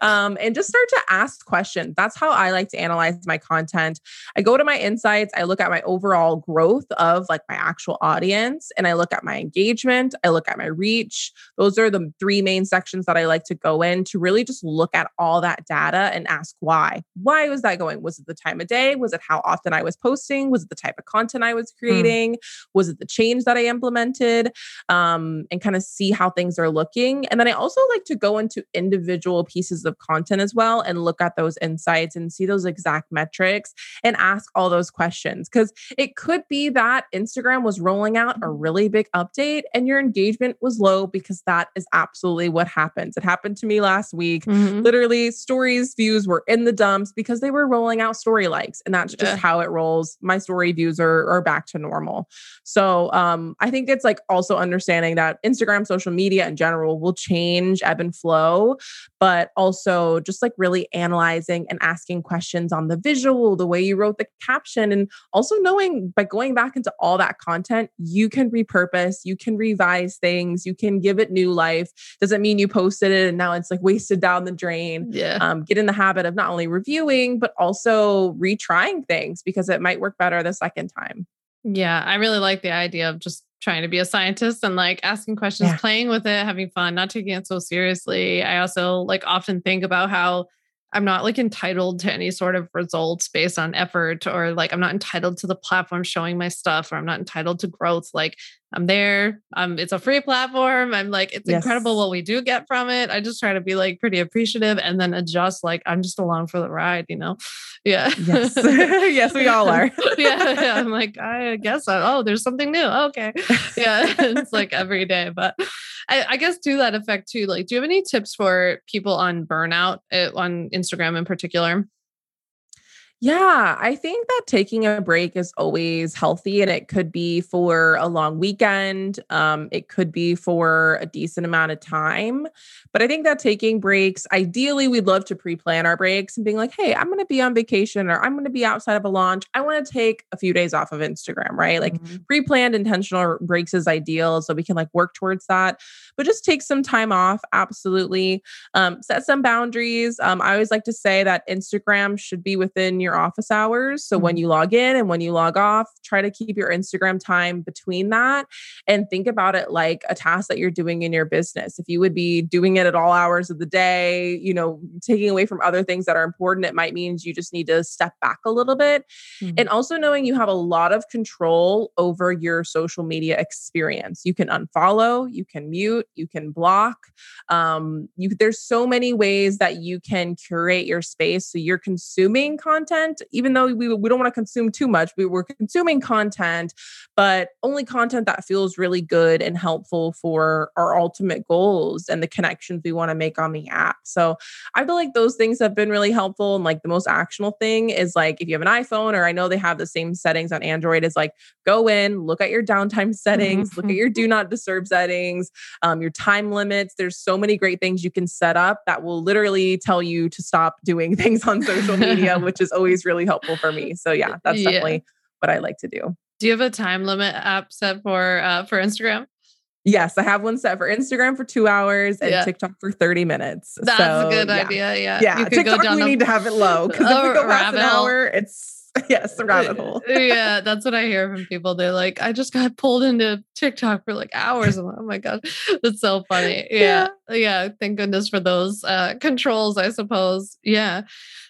um, and just start to ask questions. That's how I like to analyze my content. I go to my insights, I look at my overall growth of like my actual audience, and I look at my engagement, I look at my reach. Those are the three main sections that I like to go in to really just look at all that data and ask why. Why was that going? Was it the time of day? Was it how often I was posting? Was it the type of content I was hmm. creating? Mm. Was it the change that I implemented? Um, and kind of see how things are looking. And then I also like to go into individual pieces pieces of content as well and look at those insights and see those exact metrics and ask all those questions. Because it could be that Instagram was rolling out a really big update and your engagement was low because that is absolutely what happens. It happened to me last week. Mm-hmm. Literally, stories views were in the dumps because they were rolling out story likes. And that's just yeah. how it rolls. My story views are, are back to normal. So um, I think it's like also understanding that Instagram, social media in general will change, ebb and flow. But also just like really analyzing and asking questions on the visual, the way you wrote the caption, and also knowing by going back into all that content, you can repurpose, you can revise things, you can give it new life. Doesn't mean you posted it and now it's like wasted down the drain. Yeah. Um, get in the habit of not only reviewing, but also retrying things because it might work better the second time. Yeah, I really like the idea of just trying to be a scientist and like asking questions, yeah. playing with it, having fun, not taking it so seriously. I also like often think about how I'm not like entitled to any sort of results based on effort or like I'm not entitled to the platform showing my stuff or I'm not entitled to growth. Like I'm there. Um, it's a free platform. I'm like, it's yes. incredible what we do get from it. I just try to be like pretty appreciative and then adjust. Like I'm just along for the ride, you know? Yeah. Yes. [LAUGHS] yes, we all are. [LAUGHS] yeah, yeah. I'm like, I guess. I, oh, there's something new. Okay. [LAUGHS] Yeah. it's like every day, but I, I, guess to that effect too. Like, do you have any tips for people on burnout uh, on Instagram in particular? Yeah, I think that taking a break is always healthy and it could be for a long weekend. Um, it could be for a decent amount of time. But I think that taking breaks, ideally, we'd love to pre plan our breaks and being like, hey, I'm going to be on vacation or I'm going to be outside of a launch. I want to take a few days off of Instagram, right? Like mm-hmm. pre planned intentional breaks is ideal. So we can like work towards that. But just take some time off. Absolutely. Um, set some boundaries. Um, I always like to say that Instagram should be within your office hours. So mm-hmm. when you log in and when you log off, try to keep your Instagram time between that and think about it like a task that you're doing in your business. If you would be doing it at all hours of the day, you know, taking away from other things that are important, it might mean you just need to step back a little bit. Mm-hmm. And also knowing you have a lot of control over your social media experience. You can unfollow, you can mute, you can block. Um, you there's so many ways that you can curate your space so you're consuming content even though we, we don't want to consume too much, we were consuming content, but only content that feels really good and helpful for our ultimate goals and the connections we want to make on the app. So I feel like those things have been really helpful. And like the most actionable thing is like if you have an iPhone, or I know they have the same settings on Android, is like go in, look at your downtime [LAUGHS] settings, look at your do not disturb settings, um, your time limits. There's so many great things you can set up that will literally tell you to stop doing [LAUGHS] things on social media, [LAUGHS] which is always always really helpful for me. So yeah, that's yeah. definitely what I like to do. Do you have a time limit app set for uh, for Instagram? Yes, I have one set for Instagram for two hours and yeah. TikTok for 30 minutes. That's so, a good yeah. idea. Yeah. Yeah. TikTok, we a, need to have it low because if we go past an hour, it's [LAUGHS] yes, the rabbit hole. [LAUGHS] yeah, that's what I hear from people. They're like, I just got pulled into TikTok for like hours. Like, oh my god, that's so funny. [LAUGHS] Yeah, yeah. yeah thank goodness for those uh, controls, I suppose. Yeah.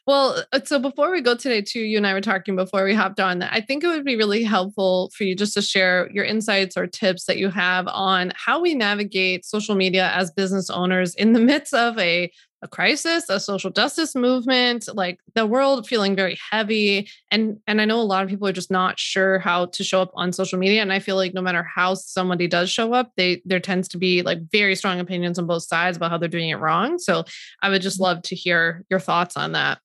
Well, uh, so before we go today, too, you and I were talking before we hopped on. I think it would be really helpful for you just to share your insights or tips that you have on how we navigate social media as business owners in the midst of a a crisis, a social justice movement, like the world feeling very heavy. And and I know a lot of people are just not sure how to show up on social media. And I feel like no matter how somebody does show up, they there tends to be like very strong opinions on both sides about how they're doing it wrong. So I would just mm-hmm. love to hear your thoughts on that.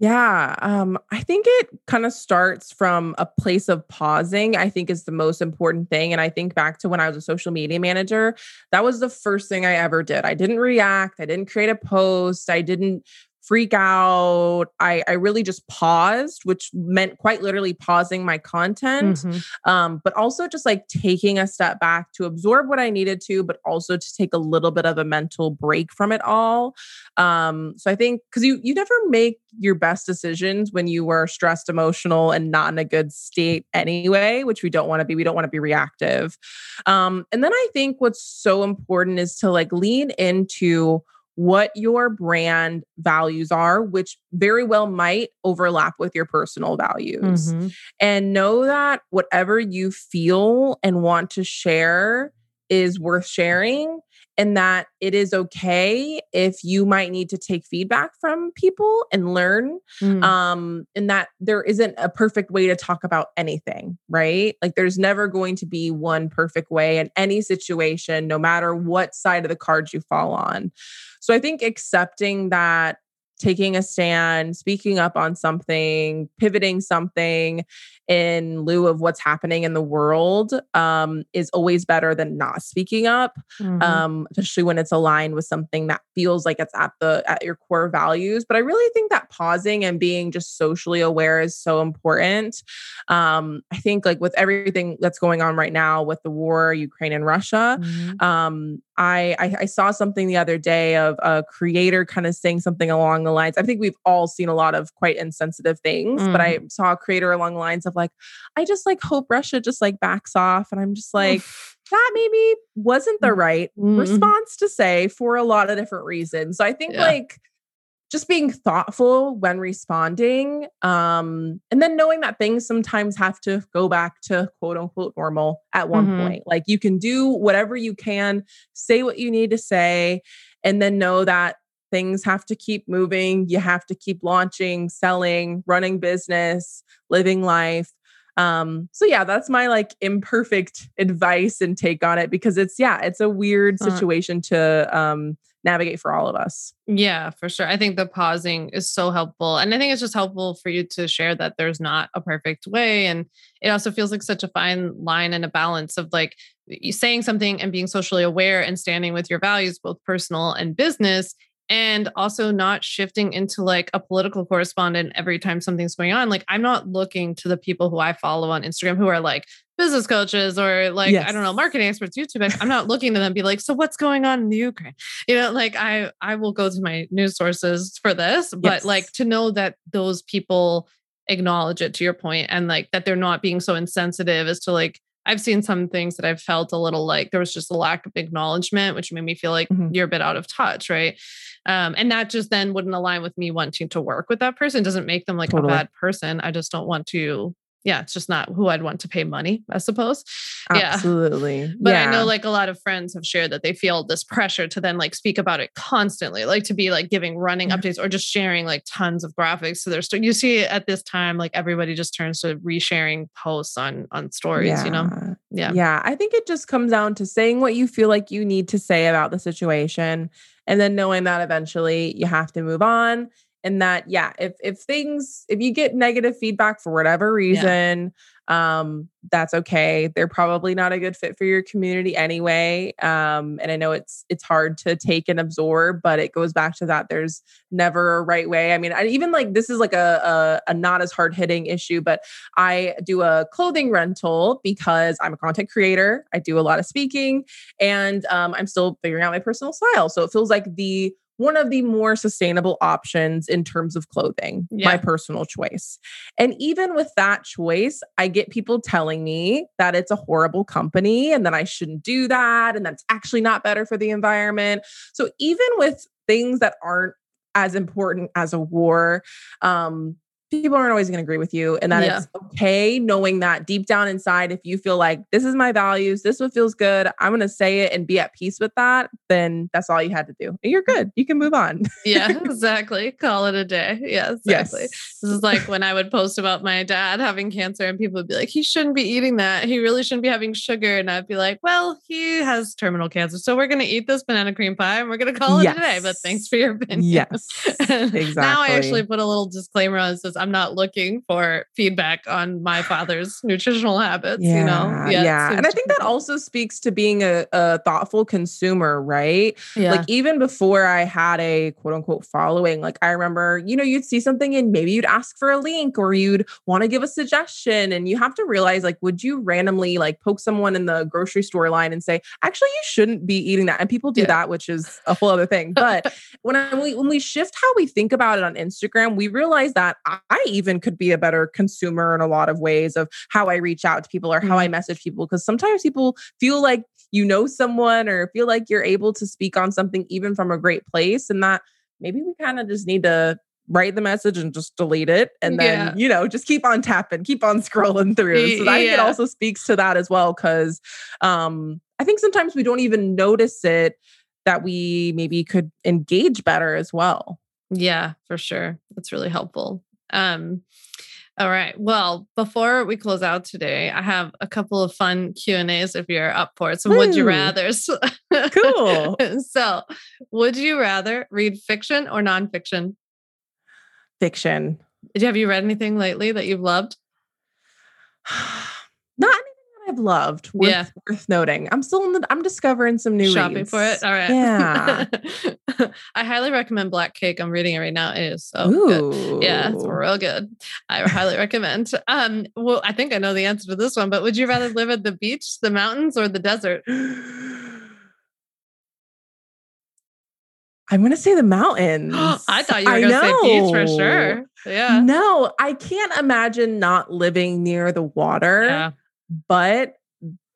Yeah, um, I think it kind of starts from a place of pausing, I think is the most important thing. And I think back to when I was a social media manager, that was the first thing I ever did. I didn't react, I didn't create a post, I didn't freak out. I, I really just paused, which meant quite literally pausing my content, mm-hmm. um, but also just like taking a step back to absorb what I needed to, but also to take a little bit of a mental break from it all. Um, so I think because you you never make your best decisions when you were stressed, emotional, and not in a good state anyway, which we don't want to be. We don't want to be reactive. Um, and then I think what's so important is to like lean into what your brand values are, which very well might overlap with your personal values. Mm-hmm. And know that whatever you feel and want to share is worth sharing and that it is okay if you might need to take feedback from people and learn mm. um and that there isn't a perfect way to talk about anything right like there's never going to be one perfect way in any situation no matter what side of the cards you fall on so i think accepting that taking a stand, speaking up on something, pivoting something in lieu of what's happening in the world um, is always better than not speaking up, mm-hmm. um, especially when it's aligned with something that feels like it's at the at your core values. But I really think that pausing and being just socially aware is so important. Um, I think like with everything that's going on right now with the war, Ukraine and Russia, mm-hmm. Um, I, I, I saw something the other day of a creator kind of saying something along the lines. I think we've all seen a lot of quite insensitive things, mm. but I mm. saw a creator along the lines of like, I just like hope Russia just like backs off, and I'm just like. that maybe wasn't the mm. right mm. response to say for a lot of different reasons. So I think yeah. like just being thoughtful when responding um and then knowing that things sometimes have to go back to quote unquote normal at one mm-hmm. point like you can do whatever you can say what you need to say and then know that things have to keep moving you have to keep launching selling running business living life Um, so yeah, that's my like imperfect advice and take on it because it's yeah, it's a weird situation to um navigate for all of us. Yeah, for sure. I think the pausing is so helpful. And I think it's just helpful for you to share that there's not a perfect way. And it also feels like such a fine line and a balance of like saying something and being socially aware and standing with your values, both personal and business, and also not shifting into like a political correspondent every time something's going on. Like I'm not looking to the people who I follow on Instagram who are like business coaches or like I don't know marketing experts, YouTube. I'm not looking to them be like, so what's going on in the Ukraine? You know, like I I will go to my news sources for this, but like to know that those people acknowledge it to your point and like that they're not being so insensitive as to like I've seen some things that I've felt a little like there was just a lack of acknowledgement, which made me feel like Mhm. you're a bit out of touch, right? Um, and that just then wouldn't align with me wanting to work with that person. It doesn't make them like Totally. a bad person. I just don't want to, yeah, it's just not who I'd want to pay money, I suppose. Yeah. Absolutely. But I know like a lot of friends have shared that they feel this pressure to then like speak about it constantly, like to be like giving running Yeah. updates or just sharing like tons of graphics. So there's you see at this time, like everybody just turns to resharing posts on on stories, you know? Yeah. Yeah, I think it just comes down to saying what you feel like you need to say about the situation and then knowing that eventually you have to move on and that yeah, if if things if you get negative feedback for whatever reason, um that's okay. They're probably not a good fit for your community anyway. Um and I know it's it's hard to take and absorb, but it goes back to that there's never a right way. I mean, I, even like this is like a a, a not as hard hitting issue, but I do a clothing rental because I'm a content creator. I do a lot of speaking and um, I'm still figuring out my personal style. So it feels like the one of the more sustainable options in terms of clothing, Yeah. my personal choice. And even with that choice, I get people telling me that it's a horrible company and that I shouldn't do that and that's actually not better for the environment. So even with things that aren't as important as a war, um, people aren't always going to agree with you and that Yeah. it's okay knowing that deep down inside if you feel like this is my values this what feels good i'm going to say it and be at peace with that then that's all you had to do and you're good you can move on [LAUGHS] Yeah, exactly. Call it a day. Yeah, exactly. yes This is like when I would post about my dad having cancer, and people would be like, he shouldn't be eating that. He really shouldn't be having sugar. And I'd be like, well, he has terminal cancer. So we're going to eat this banana cream pie and we're going to call it a day. But thanks for your opinion. yes And [LAUGHS] Now I actually put a little disclaimer on it says I'm not looking for feedback on my father's [SIGHS] nutritional habits, yeah, you know? yeah, it's and I think that also speaks to being a, a thoughtful consumer, right? yeah. Like even before I had a quote unquote following, like I remember, you know, you'd see something and maybe you'd ask for a link or you'd want to give a suggestion. And you have to realize, like, would you randomly like poke someone in the grocery store line and say, actually, you shouldn't be eating that? And people do Yeah. that, which is a whole other thing. But [LAUGHS] when I, we when we shift how we think about it on Instagram, we realize that I I even could be a better consumer in a lot of ways of how I reach out to people or how I message people. Because sometimes people feel like you know someone or feel like you're able to speak on something even from a great place, and that maybe we kind of just need to write the message and just delete it and then Yeah. you know just keep on tapping keep on [LAUGHS] scrolling through so i think it also speaks to that as well because um i think sometimes we don't even notice it that we maybe could engage better as well Yeah, for sure. That's really helpful. Um, all right. Well, before we close out today, I have a couple of fun Q and A's if you're up for it. Some would you rather's. Cool. [LAUGHS] so, would you rather read fiction or nonfiction? fiction Did you have you read anything lately that you've loved? [SIGHS] not i've loved worth, Yeah. worth noting i'm still in the i'm discovering some new Shopping reads. for it. All right. yeah [LAUGHS] I highly recommend Black Cake. I'm reading it right now. It is so good. Yeah, it's real good. I highly recommend. Um, well, I think I know the answer to this one, but would you rather live at the beach, the mountains, or the desert? I'm gonna say the mountains. [GASPS] I thought you were I going to say beach for sure. Yeah. No, I can't imagine not living near the water, Yeah. But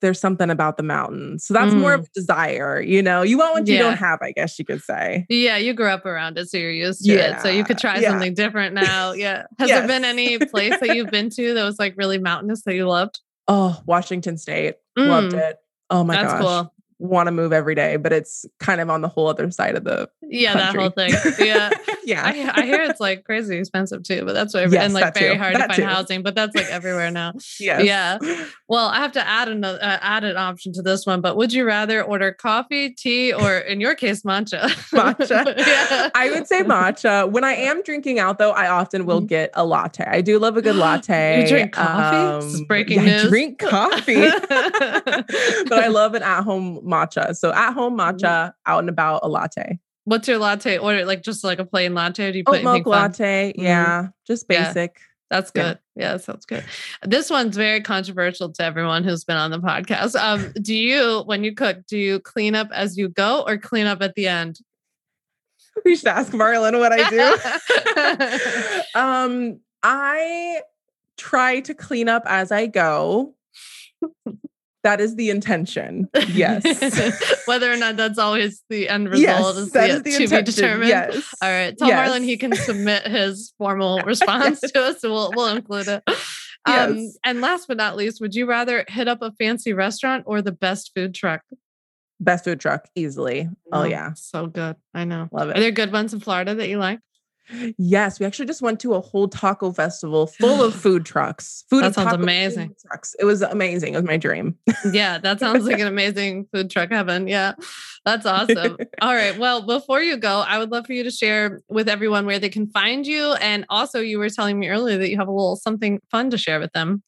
there's something about the mountains. So that's more of a desire, you know. You want what you Mm. Don't have, I guess you could say. Yeah, you grew up around it, so you're used to it. So you could try yeah. something different now. Yeah. [LAUGHS] Has there been any place that you've been to that was like really mountainous that you loved? Oh, Washington State. Loved Mm, it. Oh my That's gosh. cool. Want to move every day, but it's kind of on the whole other side of the yeah, country. that whole thing. [LAUGHS] Yeah. yeah. I, I, hear it's like crazy expensive too, but that's what Yes, and like very too. hard That to find too. housing, but that's like everywhere now. [LAUGHS] yeah, Yeah. Well, I have to add another uh, add an option to this one, but would you rather order coffee, tea, or in your case, matcha? [LAUGHS] matcha. yeah. I would say matcha. When I am drinking out, though, I often will Mhm. get a latte. I do love a good [GASPS] latte. You drink coffee? Um, breaking yeah, I drink coffee, but I love an at-home matcha. So at-home Mm-hmm. matcha, out and about, a latte. What's your latte order? Like just like a plain latte? Do you put Oat milk fun? latte. Mhm. Yeah, just Yeah. basic. That's good. Yeah, that sounds good. This one's very controversial to everyone who's been on the podcast. Um, do you, when you cook, do you clean up as you go or clean up at the end? [LAUGHS] We should ask Marlon what I do. [LAUGHS] um, I try to clean up as I go. That is the intention. Yes. [LAUGHS] Whether or not that's always the end result is that yet is the to be determined. Yes. All right. Tell Marlon he can submit his formal [LAUGHS] response to us, so we'll we'll include it. Um, Yes. and last but not least, would you rather hit up a fancy restaurant or the best food truck? Best food truck, easily. Oh, yeah. So good. I know. Love it. Are there good ones in Florida that you like? Yes, we actually just went to a whole taco festival full of [GASPS] food trucks. Food That sounds amazing. Trucks. It was amazing. It was my dream. Yeah, that [LAUGHS] sounds like an amazing food truck heaven. Yeah, that's awesome. All right. Well, before you go, I would love for you to share with everyone where they can find you. And also, you were telling me earlier that you have a little something fun to share with them.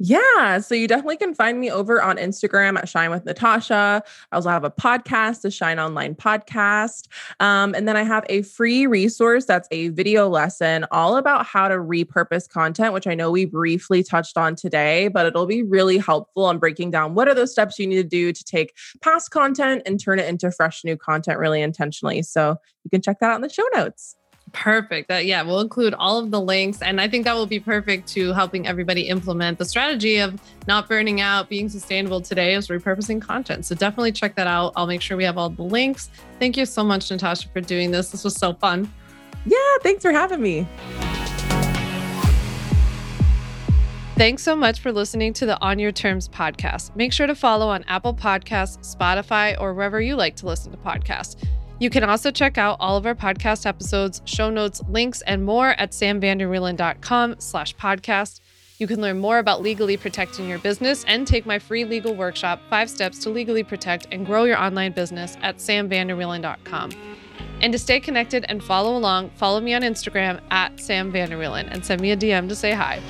Yeah. So you definitely can find me over on Instagram at Shine with Natasha. I also have a podcast, the Shine Online Podcast. Um, and then I have a free resource that's a video lesson all about how to repurpose content, which I know we briefly touched on today, but it'll be really helpful on breaking down what are those steps you need to do to take past content and turn it into fresh new content really intentionally. So you can check that out in the show notes. Perfect. That yeah, we'll include all of the links, and I think that will be perfect to helping everybody implement the strategy of not burning out, being sustainable today is repurposing content. So definitely check that out. I'll make sure we have all the links. Thank you so much, Natasha, for doing this. This was so fun. Yeah. Thanks for having me. Thanks so much for listening to the On Your Terms podcast. Make sure to follow on Apple Podcasts, Spotify, or wherever you like to listen to podcasts. You can also check out all of our podcast episodes, show notes, links, and more at samvanderwielen.com slash podcast. You can learn more about legally protecting your business and take my free legal workshop, Five Steps to Legally Protect and Grow Your Online Business at samvanderwielen.com. And to stay connected and follow along, follow me on Instagram at Sam Vanderwielen and send me a DM to say hi.